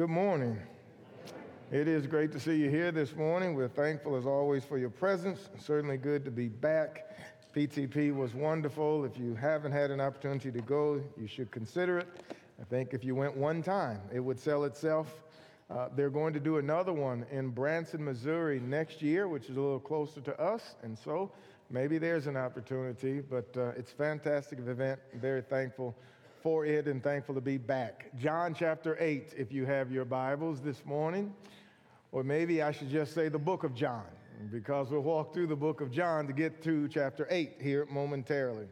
Good morning. It is great to see you here this morning. We're thankful as always for your presence. Certainly good to be back. PTP was wonderful. If you haven't had an opportunity to go, you should consider it. I think if you went one time, it would sell itself. Uh, they're going to do another one in Branson, Missouri next year, which is a little closer to us. And so maybe there's an opportunity, but uh, it's fantastic event. Very thankful for it and thankful to be back. John chapter 8, if you have your Bibles this morning, or maybe I should just say the book of John, because we'll walk through the book of John to get to chapter 8 here momentarily.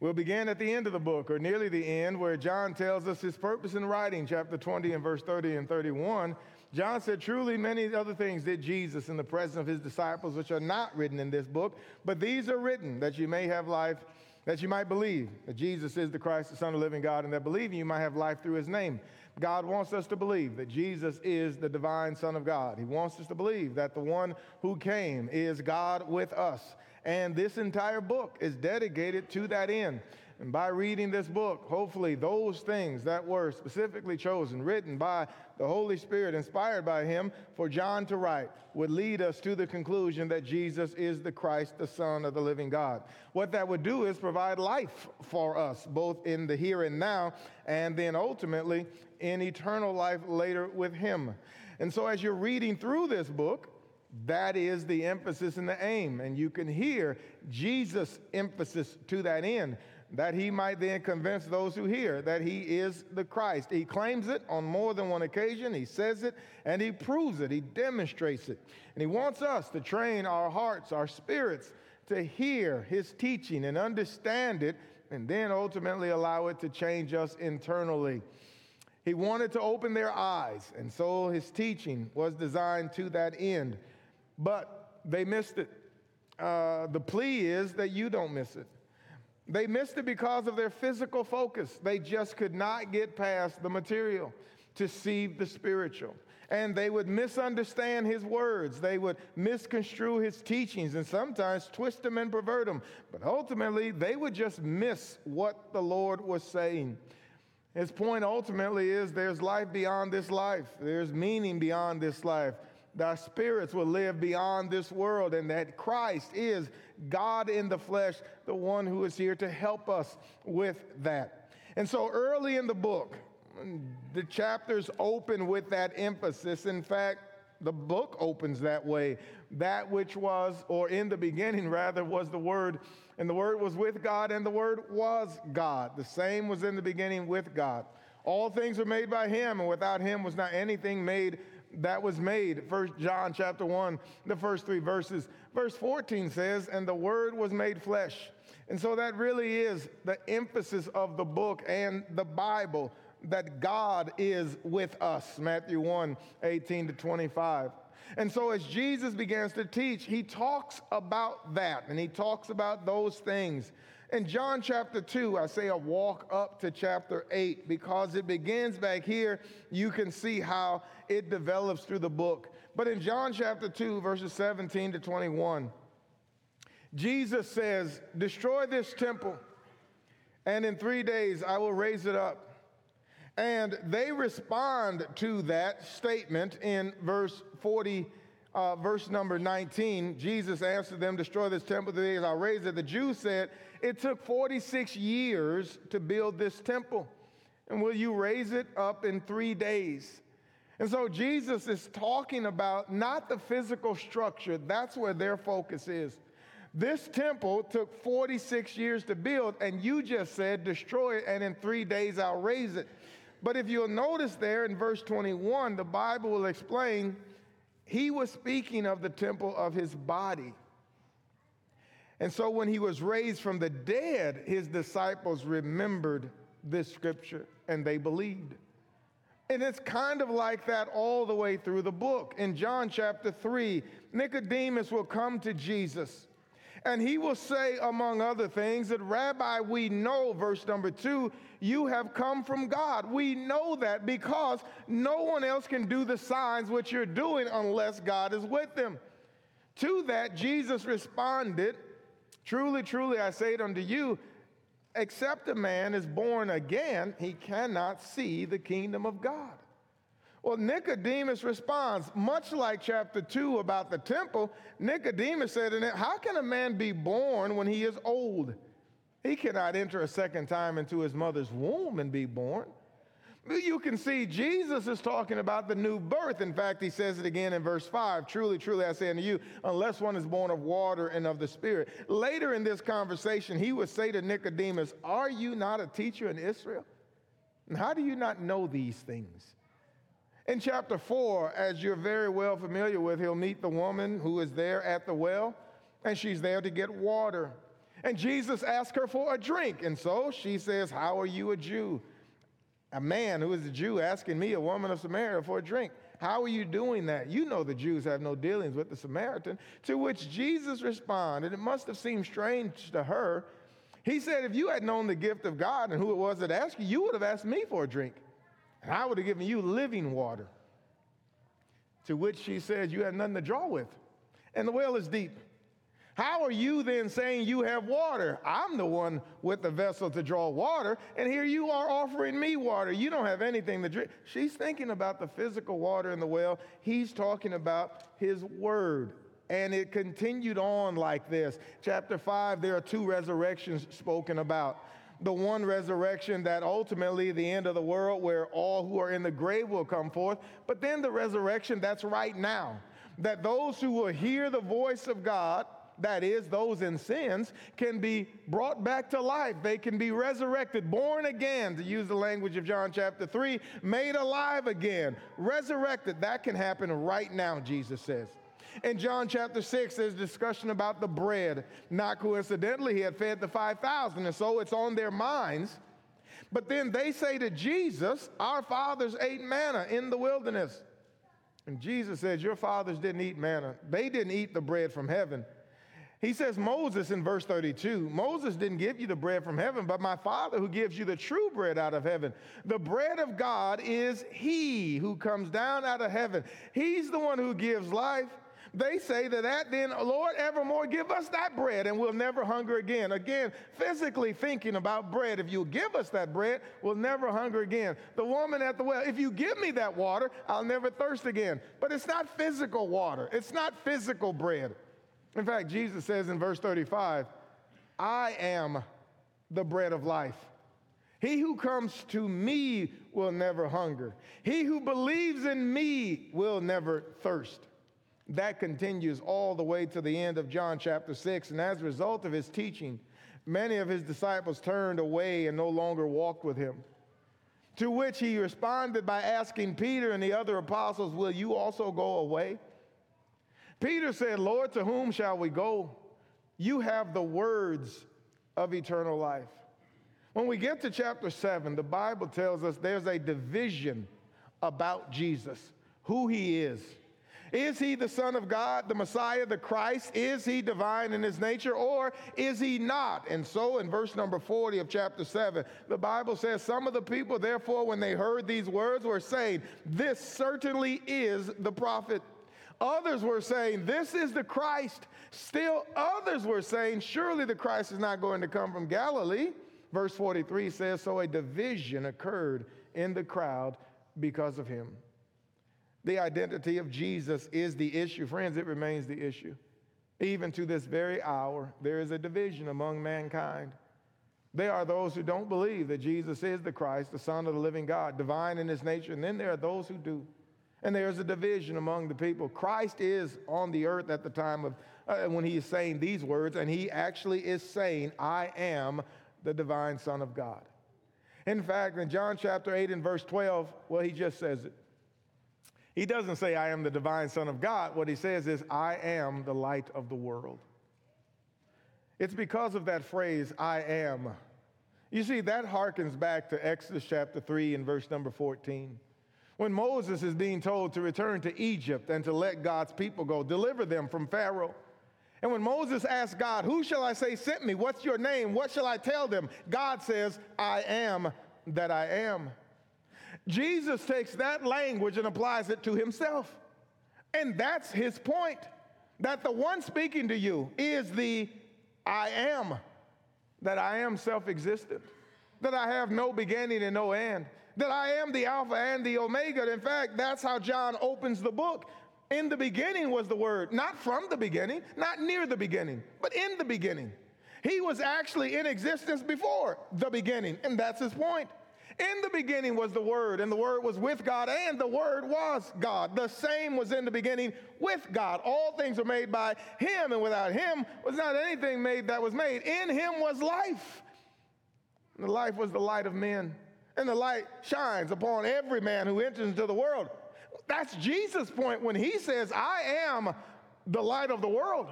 We'll begin at the end of the book, or nearly the end, where John tells us his purpose in writing, chapter 20 and verse 30 and 31. John said, Truly, many other things did Jesus in the presence of his disciples, which are not written in this book, but these are written that you may have life that you might believe that Jesus is the Christ, the Son of the living God, and that believing you might have life through his name. God wants us to believe that Jesus is the divine Son of God. He wants us to believe that the one who came is God with us. And this entire book is dedicated to that end. And by reading this book, hopefully, those things that were specifically chosen, written by the Holy Spirit, inspired by Him for John to write, would lead us to the conclusion that Jesus is the Christ, the Son of the living God. What that would do is provide life for us, both in the here and now, and then ultimately in eternal life later with Him. And so, as you're reading through this book, that is the emphasis and the aim. And you can hear Jesus' emphasis to that end that he might then convince those who hear that he is the Christ. He claims it on more than one occasion. He says it and he proves it. He demonstrates it. And he wants us to train our hearts, our spirits, to hear his teaching and understand it, and then ultimately allow it to change us internally. He wanted to open their eyes, and so his teaching was designed to that end. But they missed it. Uh, the plea is that you don't miss it. They missed it because of their physical focus. They just could not get past the material to see the spiritual. And they would misunderstand his words. They would misconstrue his teachings and sometimes twist them and pervert them. But ultimately, they would just miss what the Lord was saying. His point ultimately is there's life beyond this life, there's meaning beyond this life our spirits will live beyond this world and that Christ is God in the flesh, the one who is here to help us with that. And so early in the book, the chapters open with that emphasis. In fact, the book opens that way. That which was, or in the beginning rather, was the Word, and the Word was with God, and the Word was God. The same was in the beginning with God. All things were made by Him, and without Him was not anything made that was made. First John chapter 1, the first three verses. Verse 14 says, And the word was made flesh. And so that really is the emphasis of the book and the Bible that God is with us. Matthew 1, 18 to 25. And so, as Jesus begins to teach, he talks about that and he talks about those things. In John chapter 2, I say a walk up to chapter 8 because it begins back here. You can see how it develops through the book. But in John chapter 2, verses 17 to 21, Jesus says, Destroy this temple, and in three days I will raise it up. And they respond to that statement in verse 40 uh, verse number 19, Jesus answered them, Destroy this temple, the days I'll raise it. The Jews said, It took 46 years to build this temple. And will you raise it up in three days? And so Jesus is talking about not the physical structure, that's where their focus is. This temple took 46 years to build, and you just said, Destroy it, and in three days I'll raise it. But if you'll notice there in verse 21, the Bible will explain he was speaking of the temple of his body. And so when he was raised from the dead, his disciples remembered this scripture and they believed. And it's kind of like that all the way through the book. In John chapter 3, Nicodemus will come to Jesus and he will say, among other things, that Rabbi, we know, verse number two, you have come from God. We know that because no one else can do the signs which you're doing unless God is with them. To that, Jesus responded, Truly, truly, I say it unto you, except a man is born again, he cannot see the kingdom of God. Well, Nicodemus responds, much like chapter 2 about the temple. Nicodemus said in it, How can a man be born when he is old? He cannot enter a second time into his mother's womb and be born. You can see Jesus is talking about the new birth. In fact, he says it again in verse 5 Truly, truly, I say unto you, unless one is born of water and of the Spirit. Later in this conversation, he would say to Nicodemus, Are you not a teacher in Israel? And how do you not know these things? In chapter 4, as you're very well familiar with, he'll meet the woman who is there at the well, and she's there to get water. And Jesus asks her for a drink. And so she says, How are you a Jew? A man who is a Jew asking me, a woman of Samaria, for a drink. How are you doing that? You know the Jews have no dealings with the Samaritan. To which Jesus responded, it must have seemed strange to her. He said, If you had known the gift of God and who it was that asked you, you would have asked me for a drink and I would have given you living water. To which she said, You have nothing to draw with, and the well is deep. How are you then saying you have water? I'm the one with the vessel to draw water, and here you are offering me water. You don't have anything to drink. She's thinking about the physical water in the well. He's talking about his word. And it continued on like this. Chapter 5, there are two resurrections spoken about the one resurrection that ultimately the end of the world where all who are in the grave will come forth, but then the resurrection that's right now. That those who will hear the voice of God, that is, those in sins, can be brought back to life. They can be resurrected, born again, to use the language of John chapter 3, made alive again, resurrected. That can happen right now, Jesus says. In John chapter 6, there's discussion about the bread. Not coincidentally, he had fed the 5,000, and so it's on their minds. But then they say to Jesus, Our fathers ate manna in the wilderness. And Jesus says, Your fathers didn't eat manna, they didn't eat the bread from heaven. He says, Moses in verse 32, Moses didn't give you the bread from heaven, but my Father who gives you the true bread out of heaven. The bread of God is He who comes down out of heaven. He's the one who gives life. They say to that, then, Lord, evermore give us that bread and we'll never hunger again. Again, physically thinking about bread. If you give us that bread, we'll never hunger again. The woman at the well, if you give me that water, I'll never thirst again. But it's not physical water, it's not physical bread. In fact, Jesus says in verse 35, I am the bread of life. He who comes to me will never hunger. He who believes in me will never thirst. That continues all the way to the end of John chapter 6. And as a result of his teaching, many of his disciples turned away and no longer walked with him. To which he responded by asking Peter and the other apostles, Will you also go away? Peter said, Lord, to whom shall we go? You have the words of eternal life. When we get to chapter 7, the Bible tells us there's a division about Jesus, who he is. Is he the Son of God, the Messiah, the Christ? Is he divine in his nature or is he not? And so in verse number 40 of chapter 7, the Bible says, Some of the people, therefore, when they heard these words, were saying, This certainly is the prophet. Others were saying, This is the Christ. Still others were saying, Surely the Christ is not going to come from Galilee. Verse 43 says, So a division occurred in the crowd because of him. The identity of Jesus is the issue. Friends, it remains the issue. Even to this very hour, there is a division among mankind. There are those who don't believe that Jesus is the Christ, the Son of the living God, divine in his nature, and then there are those who do. And there's a division among the people. Christ is on the earth at the time of uh, when he is saying these words, and he actually is saying, I am the divine Son of God. In fact, in John chapter 8 and verse 12, well, he just says it. He doesn't say, I am the divine Son of God. What he says is, I am the light of the world. It's because of that phrase, I am. You see, that harkens back to Exodus chapter 3 and verse number 14. When Moses is being told to return to Egypt and to let God's people go, deliver them from Pharaoh. And when Moses asked God, Who shall I say sent me? What's your name? What shall I tell them? God says, I am that I am. Jesus takes that language and applies it to himself. And that's his point that the one speaking to you is the I am, that I am self existent, that I have no beginning and no end, that I am the Alpha and the Omega. In fact, that's how John opens the book. In the beginning was the Word, not from the beginning, not near the beginning, but in the beginning. He was actually in existence before the beginning, and that's his point. In the beginning was the Word, and the Word was with God, and the Word was God. The same was in the beginning with God. All things were made by Him, and without Him was not anything made that was made. In Him was life. The life was the light of men, and the light shines upon every man who enters into the world. That's Jesus' point when he says, I am the light of the world.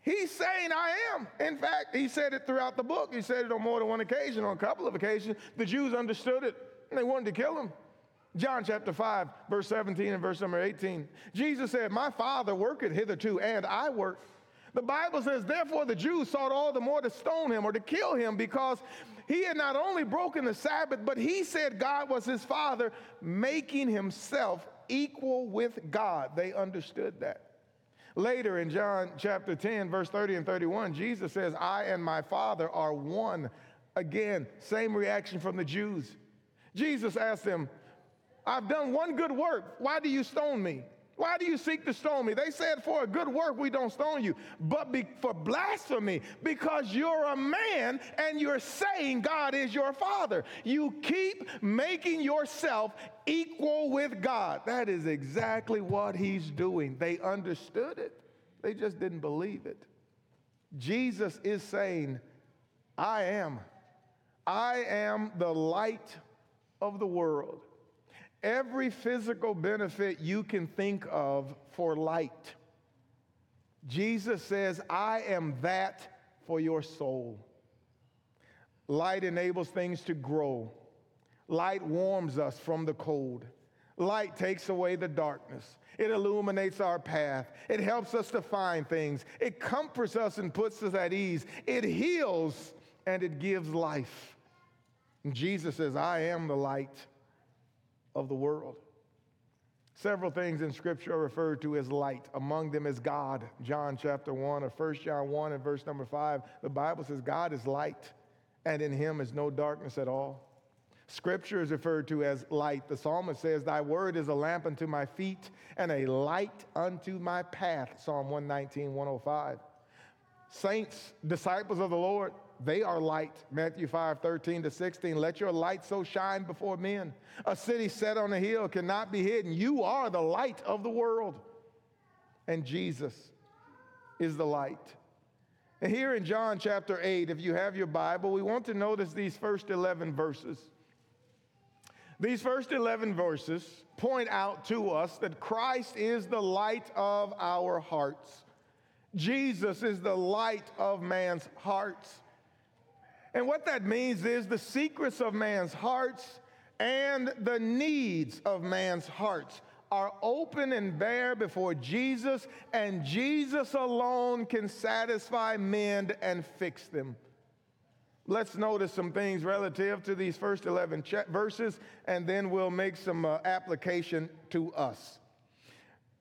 He's saying, I am. In fact, he said it throughout the book. He said it on more than one occasion, on a couple of occasions. The Jews understood it and they wanted to kill him. John chapter 5, verse 17 and verse number 18. Jesus said, My Father worketh hitherto, and I work. The Bible says, Therefore the Jews sought all the more to stone him or to kill him because he had not only broken the Sabbath, but he said God was his Father, making himself equal with God. They understood that. Later in John chapter 10, verse 30 and 31, Jesus says, I and my Father are one. Again, same reaction from the Jews. Jesus asked them, I've done one good work. Why do you stone me? Why do you seek to stone me? They said, For a good work, we don't stone you, but be, for blasphemy, because you're a man and you're saying God is your father. You keep making yourself equal with God. That is exactly what he's doing. They understood it, they just didn't believe it. Jesus is saying, I am. I am the light of the world every physical benefit you can think of for light. Jesus says, I am that for your soul. Light enables things to grow. Light warms us from the cold. Light takes away the darkness. It illuminates our path. It helps us to find things. It comforts us and puts us at ease. It heals and it gives life. And Jesus says, I am the light of the world. Several things in Scripture are referred to as light. Among them is God. John chapter 1 or 1 John 1 and verse number 5, the Bible says God is light, and in him is no darkness at all. Scripture is referred to as light. The psalmist says, Thy word is a lamp unto my feet and a light unto my path. Psalm 119, 105. Saints, disciples of the Lord, they are light. Matthew 5, 13 to 16. Let your light so shine before men. A city set on a hill cannot be hidden. You are the light of the world. And Jesus is the light. And here in John chapter 8, if you have your Bible, we want to notice these first 11 verses. These first 11 verses point out to us that Christ is the light of our hearts. Jesus is the light of man's hearts. And what that means is the secrets of man's hearts and the needs of man's hearts are open and bare before Jesus, and Jesus alone can satisfy, mend, and fix them. Let's notice some things relative to these first 11 ch- verses, and then we'll make some uh, application to us.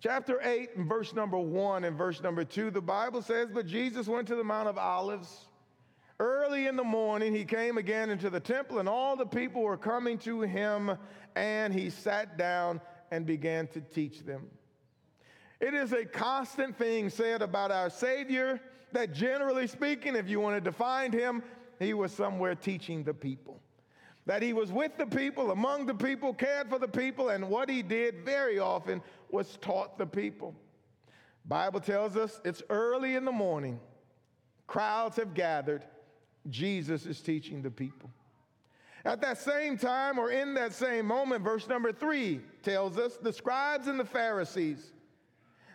Chapter 8, verse number 1 and verse number 2, the Bible says, But Jesus went to the Mount of Olives. Early in the morning, he came again into the temple, and all the people were coming to him, and he sat down and began to teach them. It is a constant thing said about our Savior that, generally speaking, if you wanted to find him, he was somewhere teaching the people. That he was with the people, among the people, cared for the people, and what he did very often was taught the people. Bible tells us it's early in the morning. Crowds have gathered Jesus is teaching the people. At that same time, or in that same moment, verse number three tells us the scribes and the Pharisees.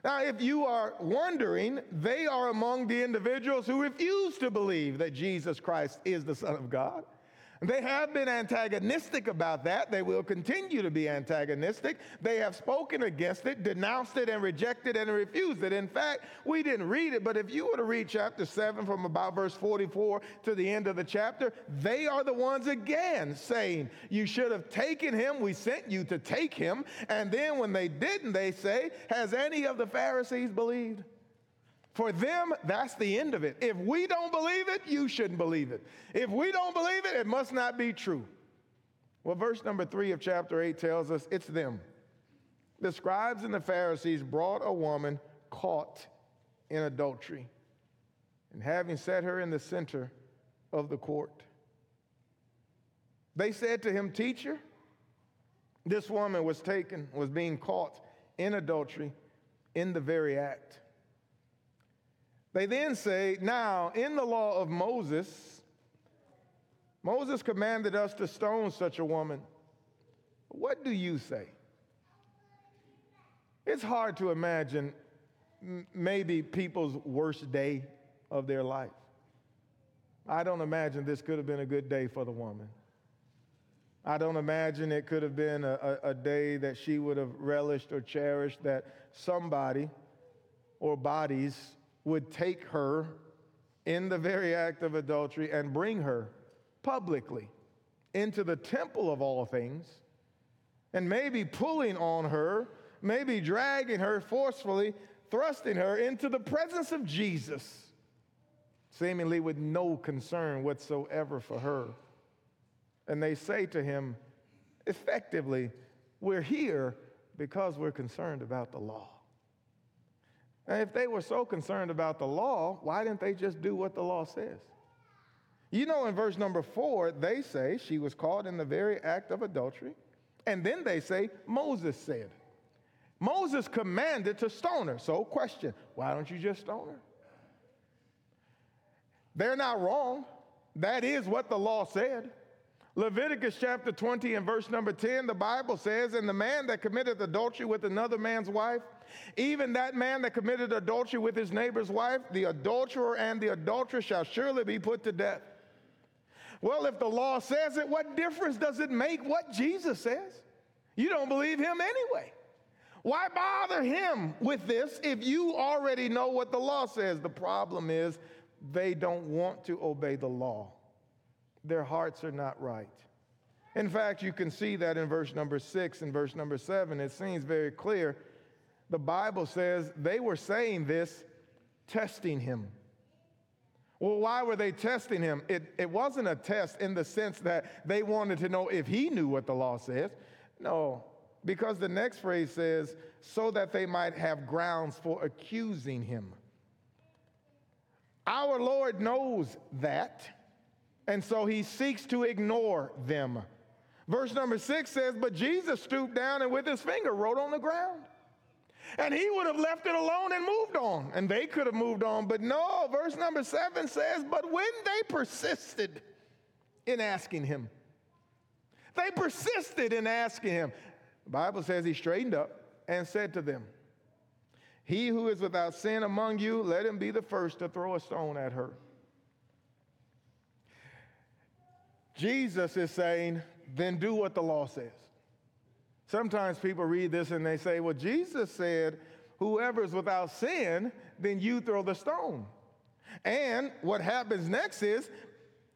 Now, if you are wondering, they are among the individuals who refuse to believe that Jesus Christ is the Son of God. They have been antagonistic about that. They will continue to be antagonistic. They have spoken against it, denounced it, and rejected and refused it. In fact, we didn't read it, but if you were to read chapter 7 from about verse 44 to the end of the chapter, they are the ones again saying, You should have taken him. We sent you to take him. And then when they didn't, they say, Has any of the Pharisees believed? For them, that's the end of it. If we don't believe it, you shouldn't believe it. If we don't believe it, it must not be true. Well, verse number three of chapter 8 tells us it's them. The scribes and the Pharisees brought a woman caught in adultery, and having set her in the center of the court, they said to him, Teacher, this woman was taken, was being caught in adultery in the very act. They then say, Now, in the law of Moses, Moses commanded us to stone such a woman. What do you say? It's hard to imagine maybe people's worst day of their life. I don't imagine this could have been a good day for the woman. I don't imagine it could have been a, a, a, day that she would have relished or cherished that somebody or bodies would take her in the very act of adultery and bring her publicly into the temple of all things and maybe pulling on her, maybe dragging her forcefully, thrusting her into the presence of Jesus, seemingly with no concern whatsoever for her. And they say to him, effectively, we're here because we're concerned about the law. And if they were so concerned about the law, why didn't they just do what the law says? You know, in verse number four, they say she was caught in the very act of adultery. And then they say, Moses said. Moses commanded to stone her. So, question why don't you just stone her? They're not wrong. That is what the law said. Leviticus chapter 20 and verse number 10, the Bible says, And the man that committed adultery with another man's wife, even that man that committed adultery with his neighbor's wife, the adulterer and the adulteress shall surely be put to death. Well, if the law says it, what difference does it make what Jesus says? You don't believe him anyway. Why bother him with this if you already know what the law says? The problem is they don't want to obey the law. Their hearts are not right. In fact, you can see that in verse number six and verse number seven. It seems very clear. The Bible says they were saying this, testing him. Well, why were they testing him? It, it wasn't a test in the sense that they wanted to know if he knew what the law says. No, because the next phrase says, so that they might have grounds for accusing him. Our Lord knows that, and so he seeks to ignore them. Verse number six says, But Jesus stooped down and with his finger wrote on the ground. And he would have left it alone and moved on. And they could have moved on. But no, verse number seven says, But when they persisted in asking him, they persisted in asking him. The Bible says he straightened up and said to them, He who is without sin among you, let him be the first to throw a stone at her. Jesus is saying, Then do what the law says. Sometimes people read this and they say, well, Jesus said, whoever is without sin, then you throw the stone. And what happens next is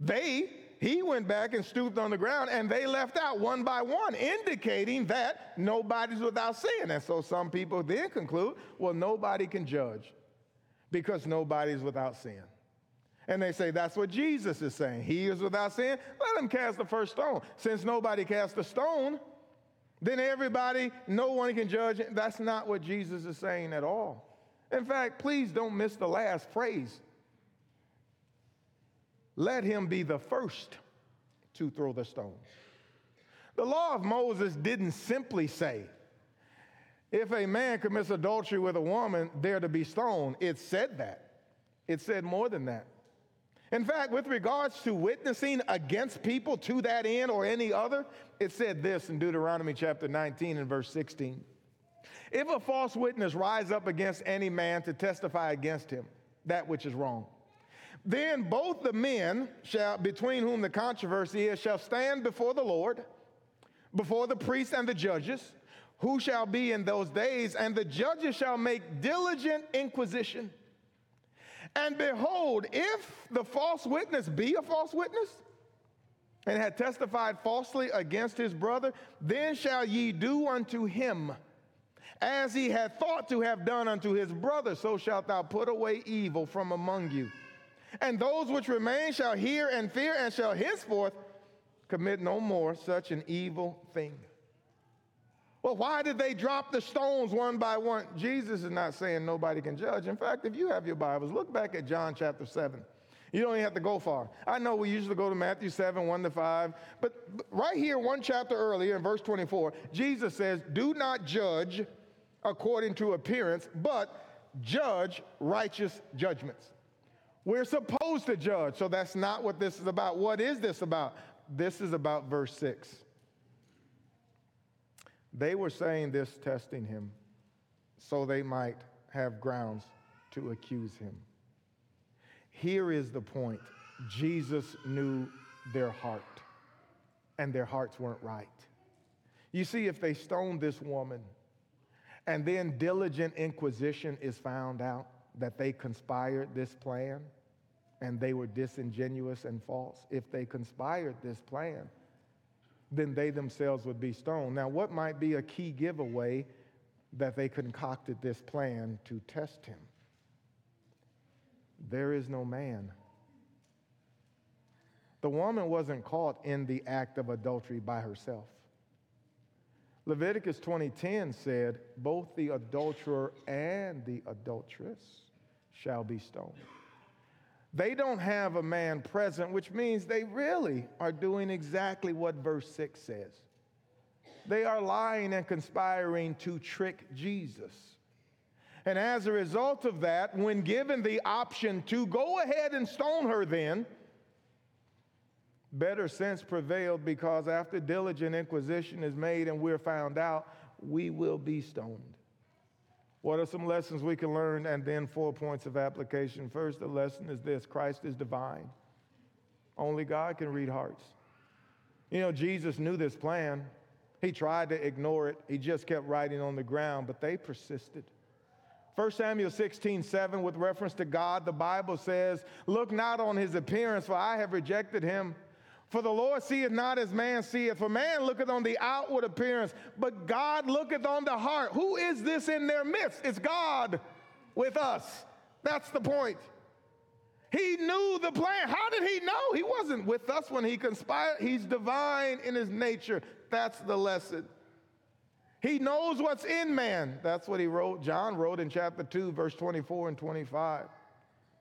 they, he went back and stooped on the ground and they left out one by one, indicating that nobody's without sin. And so some people then conclude, well, nobody can judge because nobody's without sin. And they say that's what Jesus is saying. He is without sin. Let him cast the first stone. Since nobody cast a stone, then everybody, no one can judge. That's not what Jesus is saying at all. In fact, please don't miss the last phrase. Let him be the first to throw the stone. The law of Moses didn't simply say, if a man commits adultery with a woman, they're to be stoned. It said that. It said more than that. In fact, with regards to witnessing against people to that end or any other, it said this in Deuteronomy chapter 19 and verse 16. If a false witness rise up against any man to testify against him, that which is wrong, then both the men shall, between whom the controversy is, shall stand before the Lord, before the priests and the judges, who shall be in those days, and the judges shall make diligent inquisition and behold, if the false witness be a false witness, and had testified falsely against his brother, then shall ye do unto him as he had thought to have done unto his brother, so shalt thou put away evil from among you. And those which remain shall hear and fear, and shall henceforth commit no more such an evil thing. Well, why did they drop the stones one by one? Jesus is not saying nobody can judge. In fact, if you have your Bibles, look back at John chapter 7. You don't even have to go far. I know we usually go to Matthew 7, 1 to 5, but right here, one chapter earlier in verse 24, Jesus says, Do not judge according to appearance, but judge righteous judgments. We're supposed to judge, so that's not what this is about. What is this about? This is about verse 6. They were saying this, testing him, so they might have grounds to accuse him. Here is the point Jesus knew their heart, and their hearts weren't right. You see, if they stoned this woman, and then diligent inquisition is found out that they conspired this plan and they were disingenuous and false, if they conspired this plan, then they themselves would be stoned. Now, what might be a key giveaway that they concocted this plan to test him? There is no man. The woman wasn't caught in the act of adultery by herself. Leviticus 20:10 said, "Both the adulterer and the adulteress shall be stoned." They don't have a man present, which means they really are doing exactly what verse 6 says. They are lying and conspiring to trick Jesus. And as a result of that, when given the option to go ahead and stone her, then, better sense prevailed because after diligent inquisition is made and we're found out, we will be stoned. What are some lessons we can learn? And then four points of application. First, the lesson is this Christ is divine. Only God can read hearts. You know, Jesus knew this plan. He tried to ignore it, he just kept writing on the ground, but they persisted. 1 Samuel 16, 7, with reference to God, the Bible says, Look not on his appearance, for I have rejected him. For the Lord seeth not as man seeth. For man looketh on the outward appearance, but God looketh on the heart. Who is this in their midst? It's God with us. That's the point. He knew the plan. How did he know? He wasn't with us when he conspired. He's divine in his nature. That's the lesson. He knows what's in man. That's what he wrote. John wrote in chapter 2, verse 24 and 25.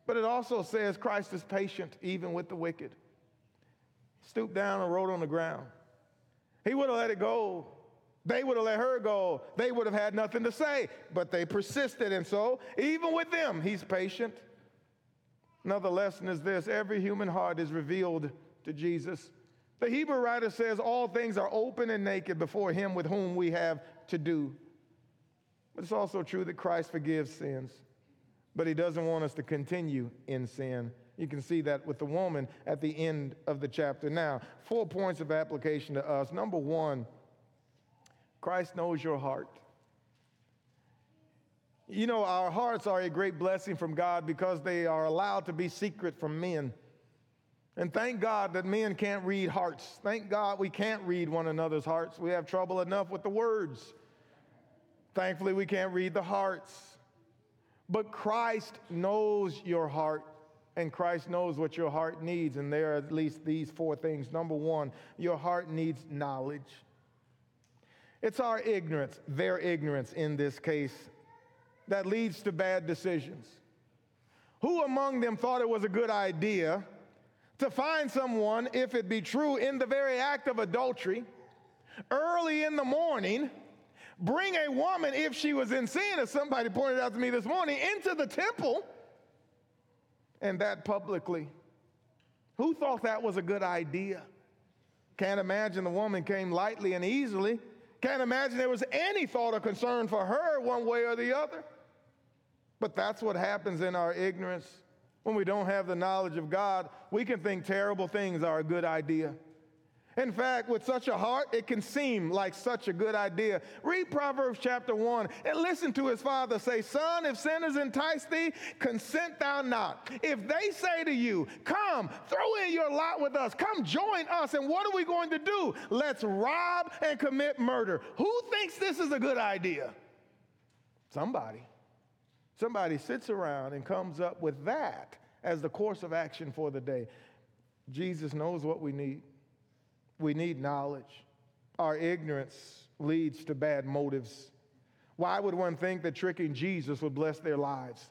But it also says Christ is patient even with the wicked stooped down and wrote on the ground. He would have let it go. They would have let her go. They would have had nothing to say, but they persisted. And so, even with them, he's patient. Another lesson is this every human heart is revealed to Jesus. The Hebrew writer says, All things are open and naked before him with whom we have to do. But it's also true that Christ forgives sins, but he doesn't want us to continue in sin. You can see that with the woman at the end of the chapter. Now, four points of application to us. Number one, Christ knows your heart. You know, our hearts are a great blessing from God because they are allowed to be secret from men. And thank God that men can't read hearts. Thank God we can't read one another's hearts. We have trouble enough with the words. Thankfully, we can't read the hearts. But Christ knows your heart. And Christ knows what your heart needs, and there are at least these four things. Number one, your heart needs knowledge. It's our ignorance, their ignorance in this case, that leads to bad decisions. Who among them thought it was a good idea to find someone, if it be true, in the very act of adultery, early in the morning, bring a woman, if she was in sin, as somebody pointed out to me this morning, into the temple? And that publicly. Who thought that was a good idea? Can't imagine the woman came lightly and easily. Can't imagine there was any thought or concern for her one way or the other. But that's what happens in our ignorance. When we don't have the knowledge of God, we can think terrible things are a good idea. In fact, with such a heart, it can seem like such a good idea. Read Proverbs chapter 1 and listen to his father say, Son, if sinners entice thee, consent thou not. If they say to you, Come, throw in your lot with us, come join us, and what are we going to do? Let's rob and commit murder. Who thinks this is a good idea? Somebody. Somebody sits around and comes up with that as the course of action for the day. Jesus knows what we need. We need knowledge. Our ignorance leads to bad motives. Why would one think that tricking Jesus would bless their lives?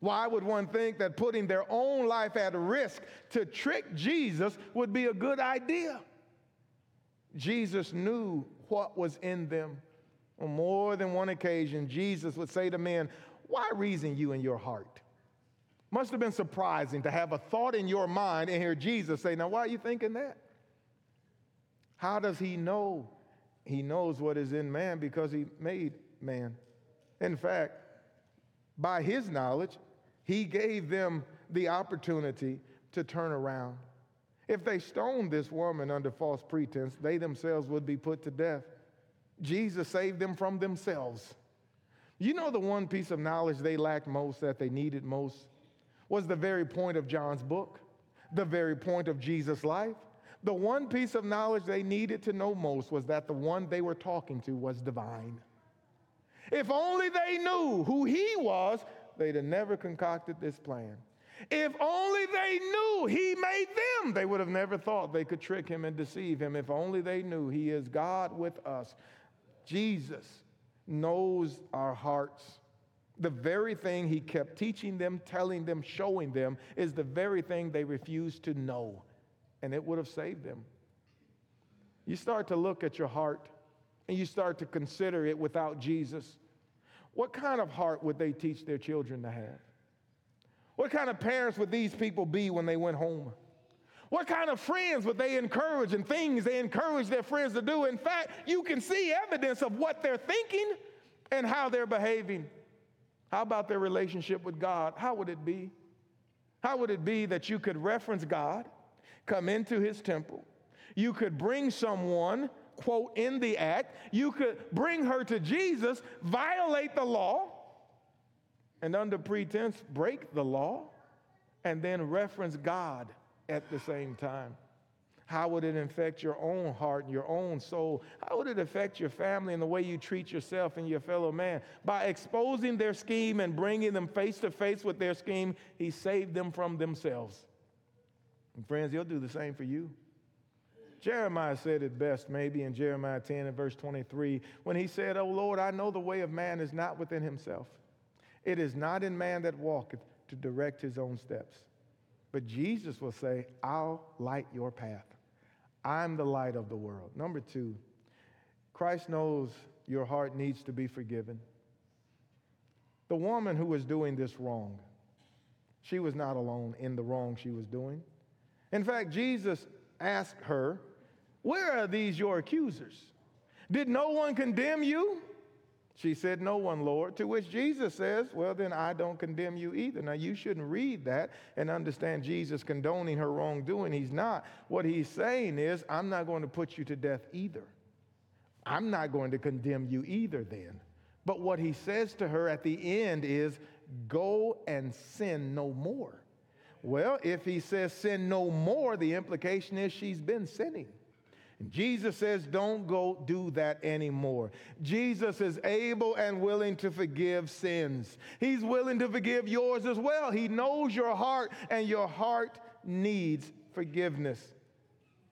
Why would one think that putting their own life at risk to trick Jesus would be a good idea? Jesus knew what was in them. On more than one occasion, Jesus would say to men, Why reason you in your heart? Must have been surprising to have a thought in your mind and hear Jesus say, Now, why are you thinking that? How does he know? He knows what is in man because he made man. In fact, by his knowledge, he gave them the opportunity to turn around. If they stoned this woman under false pretense, they themselves would be put to death. Jesus saved them from themselves. You know, the one piece of knowledge they lacked most, that they needed most, was the very point of John's book, the very point of Jesus' life. The one piece of knowledge they needed to know most was that the one they were talking to was divine. If only they knew who he was, they'd have never concocted this plan. If only they knew he made them, they would have never thought they could trick him and deceive him. If only they knew he is God with us. Jesus knows our hearts. The very thing he kept teaching them, telling them, showing them is the very thing they refused to know, and it would have saved them. You start to look at your heart and you start to consider it without Jesus. What kind of heart would they teach their children to have? What kind of parents would these people be when they went home? What kind of friends would they encourage and things they encourage their friends to do? In fact, you can see evidence of what they're thinking and how they're behaving. How about their relationship with God? How would it be? How would it be that you could reference God, come into his temple, you could bring someone, quote, in the act, you could bring her to Jesus, violate the law, and under pretense break the law, and then reference God at the same time? How would it affect your own heart and your own soul? How would it affect your family and the way you treat yourself and your fellow man? By exposing their scheme and bringing them face to face with their scheme, he saved them from themselves. And friends, he'll do the same for you. Jeremiah said it best, maybe in Jeremiah 10 and verse 23, when he said, Oh Lord, I know the way of man is not within himself. It is not in man that walketh to direct his own steps. But Jesus will say, I'll light your path. I'm the light of the world. Number two, Christ knows your heart needs to be forgiven. The woman who was doing this wrong, she was not alone in the wrong she was doing. In fact, Jesus asked her, Where are these your accusers? Did no one condemn you? She said, No one, Lord. To which Jesus says, Well, then I don't condemn you either. Now, you shouldn't read that and understand Jesus condoning her wrongdoing. He's not. What he's saying is, I'm not going to put you to death either. I'm not going to condemn you either, then. But what he says to her at the end is, Go and sin no more. Well, if he says sin no more, the implication is she's been sinning. Jesus says, don't go do that anymore. Jesus is able and willing to forgive sins. He's willing to forgive yours as well. He knows your heart, and your heart needs forgiveness.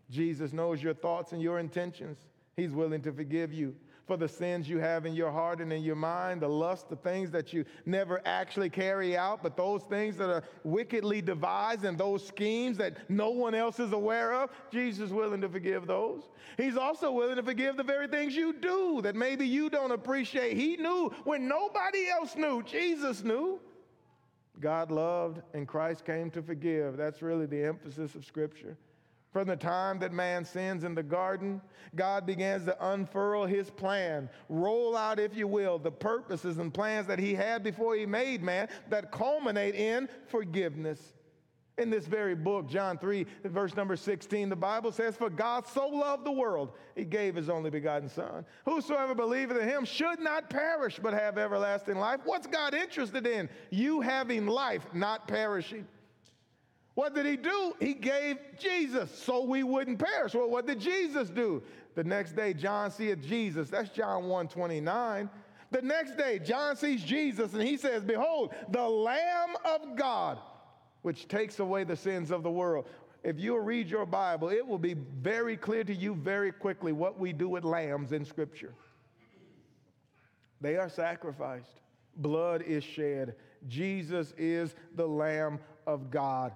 Jesus knows your thoughts and your intentions. He's willing to forgive you for the sins you have in your heart and in your mind, the lust, the things that you never actually carry out, but those things that are wickedly devised and those schemes that no one else is aware of, Jesus is willing to forgive those. He's also willing to forgive the very things you do that maybe you don't appreciate. He knew when nobody else knew, Jesus knew. God loved and Christ came to forgive. That's really the emphasis of Scripture. From the time that man sins in the garden, God begins to unfurl his plan, roll out, if you will, the purposes and plans that he had before he made man that culminate in forgiveness. In this very book, John 3, verse number 16, the Bible says, For God so loved the world, he gave his only begotten Son. Whosoever believeth in him should not perish, but have everlasting life. What's God interested in? You having life, not perishing. What did he do? He gave Jesus so we wouldn't perish. Well, what did Jesus do? The next day, John sees Jesus. That's John 1 29. The next day, John sees Jesus and he says, Behold, the Lamb of God, which takes away the sins of the world. if you'll read your Bible, it will be very clear to you very quickly what we do with lambs in Scripture. They are sacrificed, blood is shed. Jesus is the Lamb of God.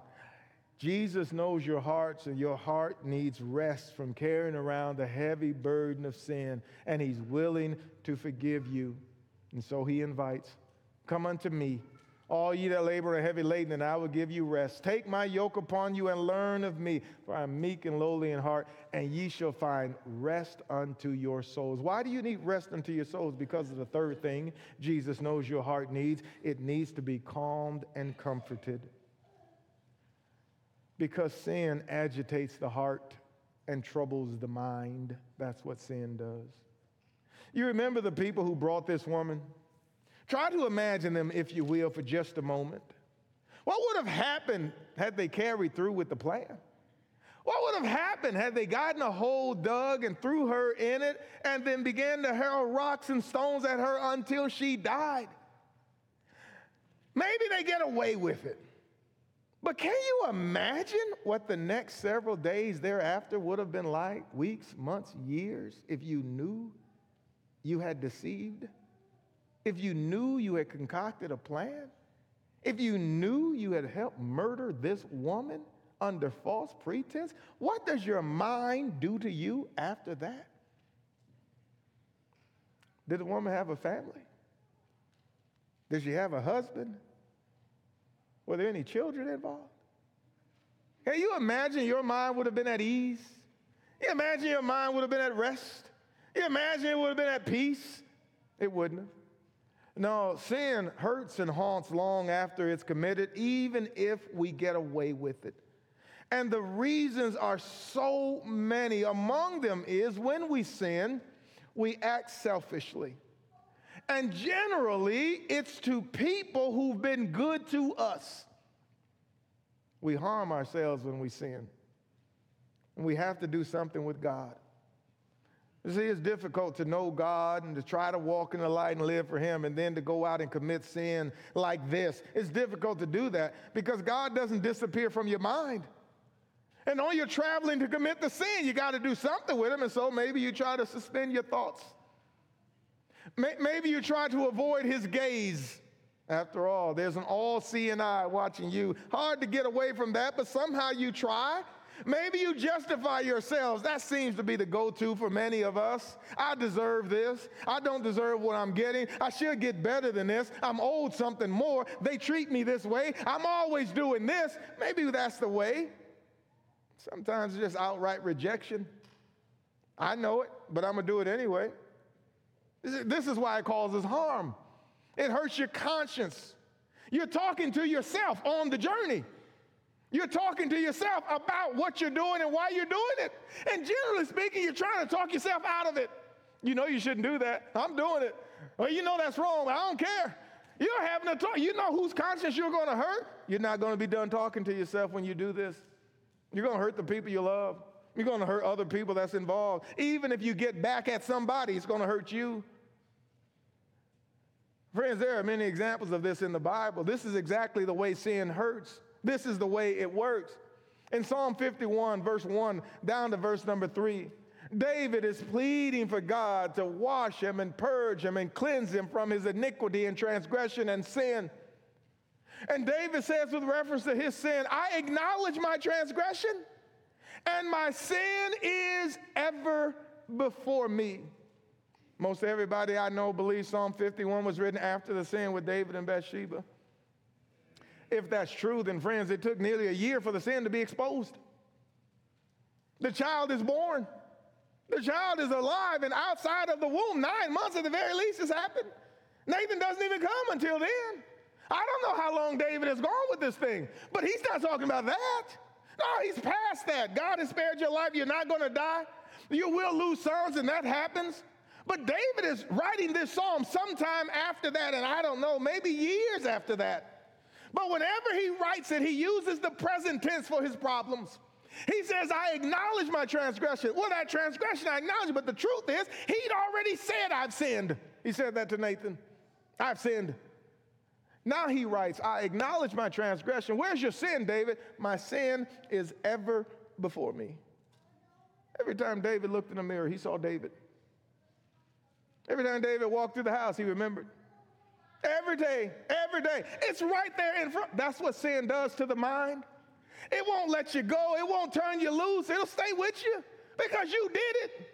Jesus knows your hearts, and your heart needs rest from carrying around the heavy burden of sin, and He's willing to forgive you. And so He invites, Come unto me, all ye that labor and heavy laden, and I will give you rest. Take my yoke upon you and learn of me, for I am meek and lowly in heart, and ye shall find rest unto your souls. Why do you need rest unto your souls? Because of the third thing Jesus knows your heart needs it needs to be calmed and comforted because sin agitates the heart and troubles the mind. That's what sin does. You remember the people who brought this woman? Try to imagine them, if you will, for just a moment. What would have happened had they carried through with the plan? What would have happened had they gotten a hole dug and threw her in it and then began to hurl rocks and stones at her until she died? Maybe they get away with it. But can you imagine what the next several days thereafter would have been like? Weeks, months, years, if you knew you had deceived? If you knew you had concocted a plan? If you knew you had helped murder this woman under false pretense? What does your mind do to you after that? Did the woman have a family? Did she have a husband? Were there any children involved? Can you imagine your mind would have been at ease? You imagine your mind would have been at rest? You imagine it would have been at peace? It wouldn't have. No, sin hurts and haunts long after it's committed, even if we get away with it. And the reasons are so many. Among them is when we sin, we act selfishly. And generally, it's to people who've been good to us. We harm ourselves when we sin. And we have to do something with God. You see, it's difficult to know God and to try to walk in the light and live for Him and then to go out and commit sin like this. It's difficult to do that because God doesn't disappear from your mind. And on your traveling to commit the sin, you got to do something with Him. And so maybe you try to suspend your thoughts. Maybe you try to avoid his gaze. After all, there's an all seeing eye watching you. Hard to get away from that, but somehow you try. Maybe you justify yourselves. That seems to be the go to for many of us. I deserve this. I don't deserve what I'm getting. I should get better than this. I'm owed something more. They treat me this way. I'm always doing this. Maybe that's the way. Sometimes it's just outright rejection. I know it, but I'm going to do it anyway. This is why it causes harm. It hurts your conscience. You're talking to yourself on the journey. You're talking to yourself about what you're doing and why you're doing it. And generally speaking, you're trying to talk yourself out of it. You know you shouldn't do that. I'm doing it. Well, you know that's wrong. I don't care. You're having a talk. You know whose conscience you're going to hurt? You're not going to be done talking to yourself when you do this. You're going to hurt the people you love. You're going to hurt other people that's involved. Even if you get back at somebody, it's going to hurt you. Friends, there are many examples of this in the Bible. This is exactly the way sin hurts. This is the way it works. In Psalm 51, verse 1 down to verse number 3, David is pleading for God to wash him and purge him and cleanse him from his iniquity and transgression and sin. And David says, with reference to his sin, I acknowledge my transgression, and my sin is ever before me. Most everybody I know believes Psalm 51 was written after the sin with David and Bathsheba. If that's true, then friends, it took nearly a year for the sin to be exposed. The child is born. The child is alive and outside of the womb. Nine months at the very least has happened. Nathan doesn't even come until then. I don't know how long David has gone with this thing, but he's not talking about that. No, he's past that. God has spared your life. You're not going to die. You will lose sons, and that happens. But David is writing this psalm sometime after that, and I don't know, maybe years after that. But whenever he writes it, he uses the present tense for his problems. He says, I acknowledge my transgression. Well, that transgression I acknowledge, but the truth is, he'd already said, I've sinned. He said that to Nathan. I've sinned. Now he writes, I acknowledge my transgression. Where's your sin, David? My sin is ever before me. Every time David looked in the mirror, he saw David. Every time David walked through the house, he remembered. Every day, every day. It's right there in front. That's what sin does to the mind. It won't let you go, it won't turn you loose, it'll stay with you because you did it.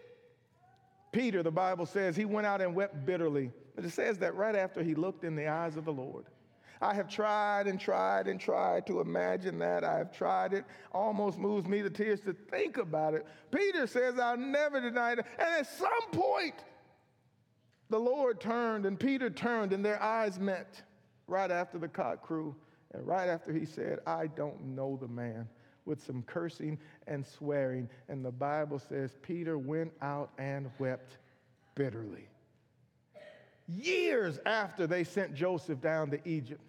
Peter, the Bible says, he went out and wept bitterly. But it says that right after he looked in the eyes of the Lord. I have tried and tried and tried to imagine that. I have tried it. Almost moves me to tears to think about it. Peter says, I'll never deny it. And at some point, the Lord turned and Peter turned and their eyes met right after the cock crew and right after he said, I don't know the man, with some cursing and swearing. And the Bible says Peter went out and wept bitterly. Years after they sent Joseph down to Egypt,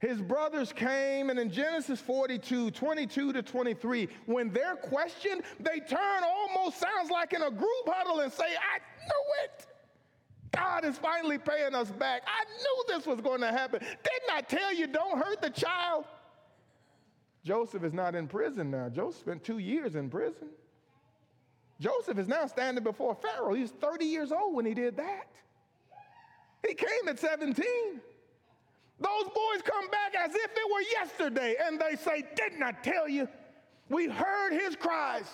his brothers came, and in Genesis 42, 22 to 23, when they're questioned, they turn almost sounds like in a group huddle and say, I knew it. God is finally paying us back. I knew this was going to happen. Didn't I tell you don't hurt the child? Joseph is not in prison now. Joseph spent two years in prison. Joseph is now standing before Pharaoh. He's 30 years old when he did that. He came at 17. Those boys come back as if it were yesterday and they say, Didn't I tell you? We heard his cries.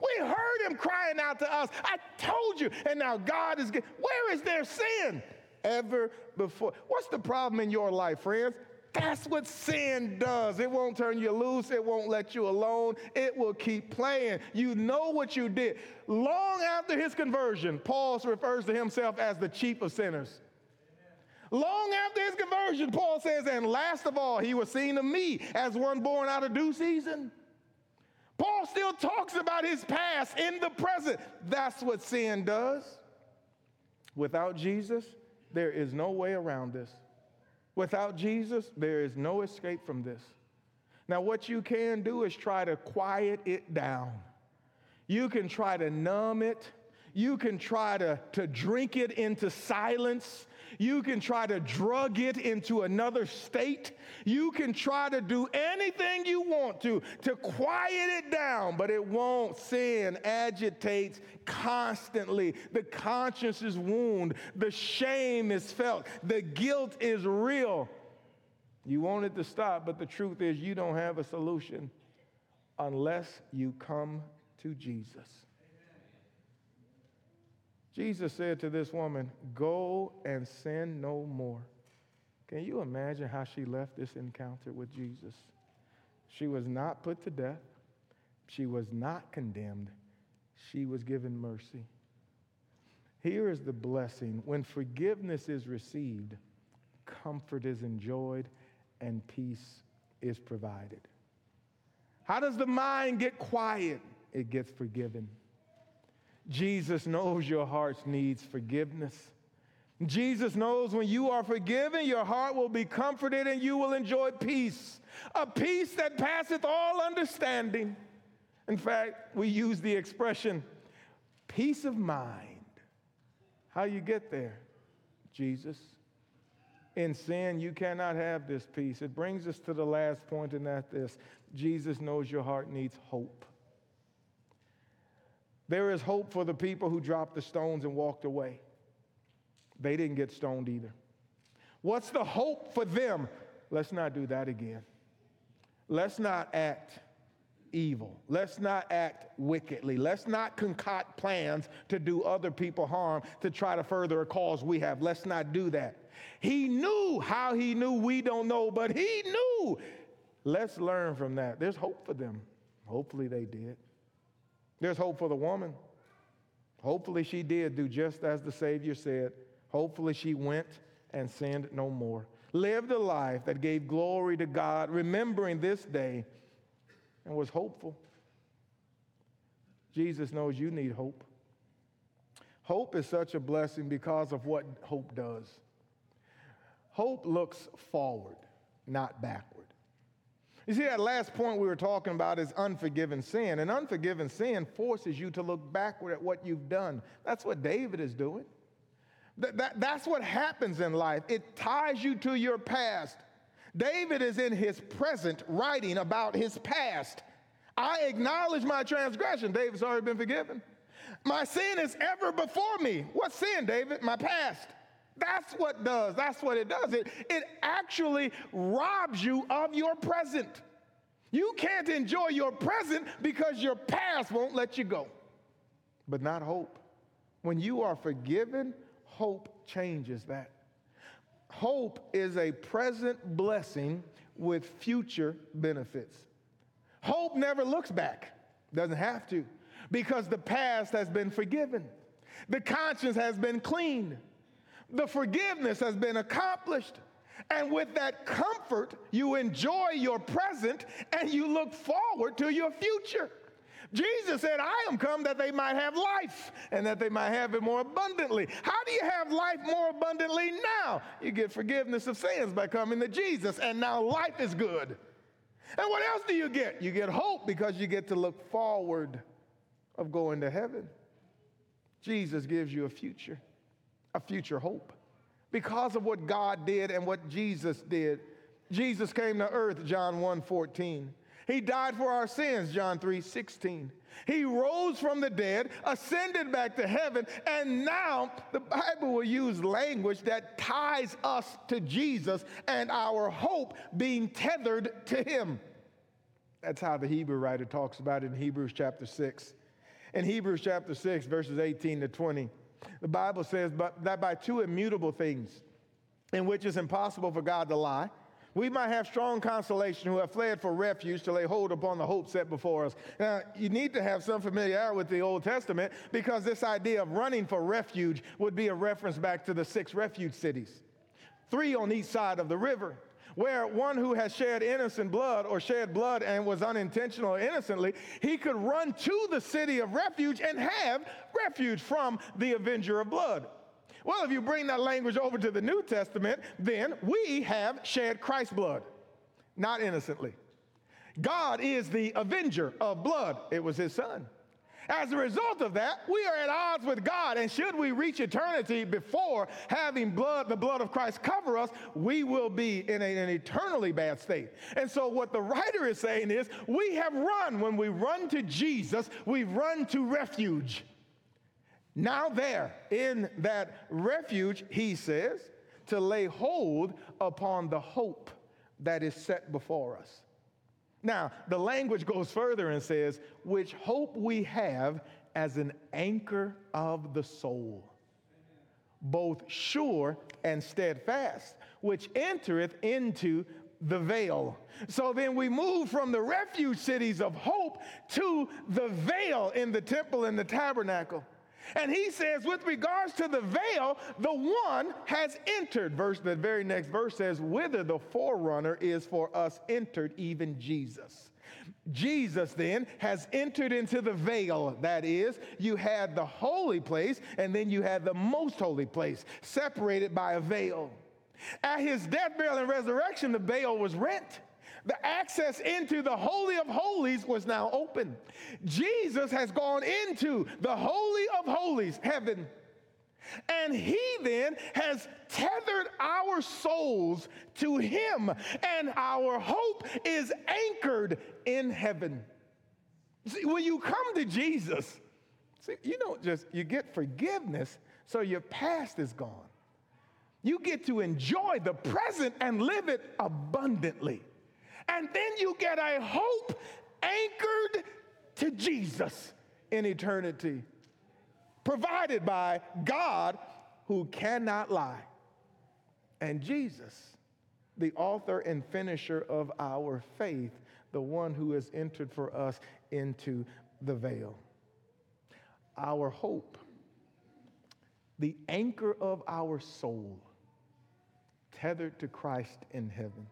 We heard him crying out to us. I told you. And now God is, where is their sin? Ever before. What's the problem in your life, friends? That's what sin does. It won't turn you loose. It won't let you alone. It will keep playing. You know what you did. Long after his conversion, Paul refers to himself as the chief of sinners. Long after his conversion, Paul says, and last of all, he was seen of me as one born out of due season. Paul still talks about his past in the present. That's what sin does. Without Jesus, there is no way around this. Without Jesus, there is no escape from this. Now, what you can do is try to quiet it down. You can try to numb it. You can try to, to drink it into silence. You can try to drug it into another state. You can try to do anything you want to to quiet it down, but it won't. Sin agitates constantly. The conscience is wounded. The shame is felt. The guilt is real. You want it to stop, but the truth is, you don't have a solution unless you come to Jesus. Jesus said to this woman, Go and sin no more. Can you imagine how she left this encounter with Jesus? She was not put to death, she was not condemned, she was given mercy. Here is the blessing when forgiveness is received, comfort is enjoyed, and peace is provided. How does the mind get quiet? It gets forgiven. Jesus knows your heart needs forgiveness. Jesus knows when you are forgiven, your heart will be comforted and you will enjoy peace, a peace that passeth all understanding. In fact, we use the expression peace of mind. How you get there? Jesus. In sin, you cannot have this peace. It brings us to the last point, and that this Jesus knows your heart needs hope. There is hope for the people who dropped the stones and walked away. They didn't get stoned either. What's the hope for them? Let's not do that again. Let's not act evil. Let's not act wickedly. Let's not concoct plans to do other people harm to try to further a cause we have. Let's not do that. He knew how he knew, we don't know, but he knew. Let's learn from that. There's hope for them. Hopefully they did. There's hope for the woman. Hopefully, she did do just as the Savior said. Hopefully, she went and sinned no more. Lived a life that gave glory to God, remembering this day, and was hopeful. Jesus knows you need hope. Hope is such a blessing because of what hope does. Hope looks forward, not backward. You see, that last point we were talking about is unforgiven sin. And unforgiven sin forces you to look backward at what you've done. That's what David is doing. That, that, that's what happens in life. It ties you to your past. David is in his present writing about his past. I acknowledge my transgression. David's already been forgiven. My sin is ever before me. What sin, David? My past. That's what does. That's what it does. It, it actually robs you of your present. You can't enjoy your present because your past won't let you go. But not hope. When you are forgiven, hope changes that. Hope is a present blessing with future benefits. Hope never looks back, doesn't have to, because the past has been forgiven, the conscience has been cleaned, the forgiveness has been accomplished. And with that comfort, you enjoy your present and you look forward to your future. Jesus said, I am come that they might have life and that they might have it more abundantly. How do you have life more abundantly now? You get forgiveness of sins by coming to Jesus, and now life is good. And what else do you get? You get hope because you get to look forward of going to heaven. Jesus gives you a future, a future hope. Because of what God did and what Jesus did. Jesus came to earth, John 1 14. He died for our sins, John 3 16. He rose from the dead, ascended back to heaven, and now the Bible will use language that ties us to Jesus and our hope being tethered to Him. That's how the Hebrew writer talks about it in Hebrews chapter 6. In Hebrews chapter 6, verses 18 to 20, the Bible says but that by two immutable things, in which it's impossible for God to lie, we might have strong consolation who have fled for refuge to lay hold upon the hope set before us. Now, you need to have some familiarity with the Old Testament because this idea of running for refuge would be a reference back to the six refuge cities, three on each side of the river where one who has shed innocent blood or shed blood and was unintentional innocently, he could run to the city of refuge and have refuge from the avenger of blood. Well, if you bring that language over to the New Testament, then we have shed Christ's blood, not innocently. God is the avenger of blood, it was his son. As a result of that, we are at odds with God, and should we reach eternity before having blood, the blood of Christ cover us, we will be in a, an eternally bad state. And so, what the writer is saying is, we have run. When we run to Jesus, we run to refuge. Now, there in that refuge, he says, to lay hold upon the hope that is set before us. Now, the language goes further and says, which hope we have as an anchor of the soul, both sure and steadfast, which entereth into the veil. So then we move from the refuge cities of hope to the veil in the temple and the tabernacle. And he says, with regards to the veil, the one has entered. Verse, the very next verse says, whither the forerunner is for us entered, even Jesus. Jesus then has entered into the veil. That is, you had the holy place and then you had the most holy place, separated by a veil. At his death, burial, and resurrection, the veil was rent. The access into the Holy of Holies was now open. Jesus has gone into the Holy of Holies, heaven. And he then has tethered our souls to him, and our hope is anchored in heaven. See, when you come to Jesus, see, you don't just, you get forgiveness, so your past is gone. You get to enjoy the present and live it abundantly. And then you get a hope anchored to Jesus in eternity, provided by God who cannot lie. And Jesus, the author and finisher of our faith, the one who has entered for us into the veil. Our hope, the anchor of our soul, tethered to Christ in heaven.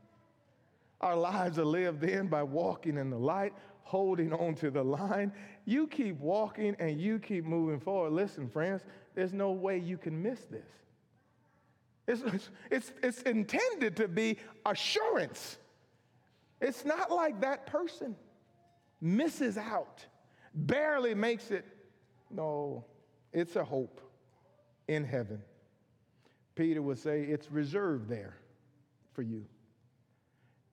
Our lives are lived then by walking in the light, holding on to the line. You keep walking and you keep moving forward. Listen, friends, there's no way you can miss this. It's, it's, it's intended to be assurance. It's not like that person misses out, barely makes it. No, it's a hope in heaven. Peter would say it's reserved there for you.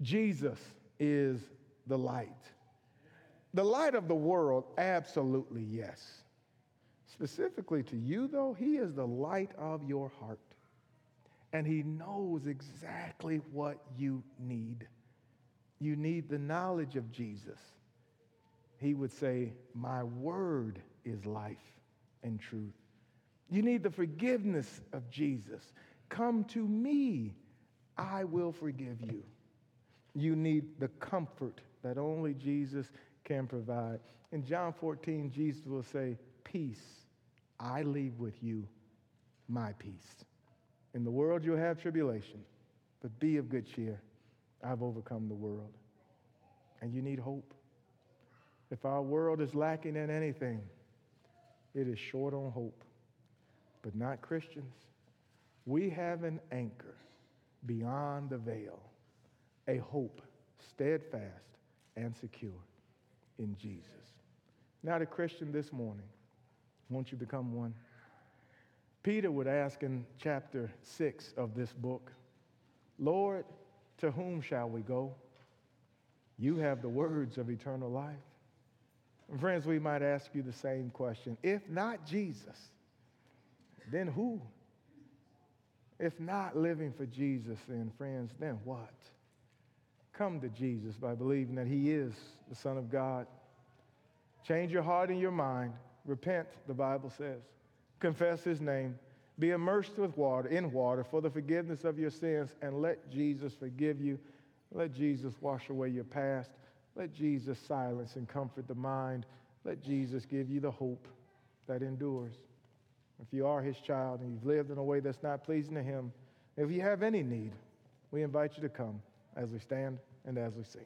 Jesus is the light. The light of the world, absolutely yes. Specifically to you, though, He is the light of your heart. And He knows exactly what you need. You need the knowledge of Jesus. He would say, My word is life and truth. You need the forgiveness of Jesus. Come to me, I will forgive you. You need the comfort that only Jesus can provide. In John 14, Jesus will say, Peace I leave with you, my peace. In the world you'll have tribulation, but be of good cheer. I've overcome the world. And you need hope. If our world is lacking in anything, it is short on hope. But not Christians. We have an anchor beyond the veil, a hope steadfast and secure in Jesus. Now, the Christian this morning, won't you become one? Peter would ask in chapter 6 of this book, Lord, to whom shall we go? You have the words of eternal life. And friends, we might ask you the same question. If not Jesus, then who? If not living for Jesus, then friends, then what? Come to Jesus by believing that He is the Son of God. Change your heart and your mind. Repent, the Bible says. Confess His name. Be immersed with water, in water, for the forgiveness of your sins, and let Jesus forgive you. Let Jesus wash away your past. Let Jesus silence and comfort the mind. Let Jesus give you the hope that endures. If you are his child and you've lived in a way that's not pleasing to him, if you have any need, we invite you to come as we stand and as we sing.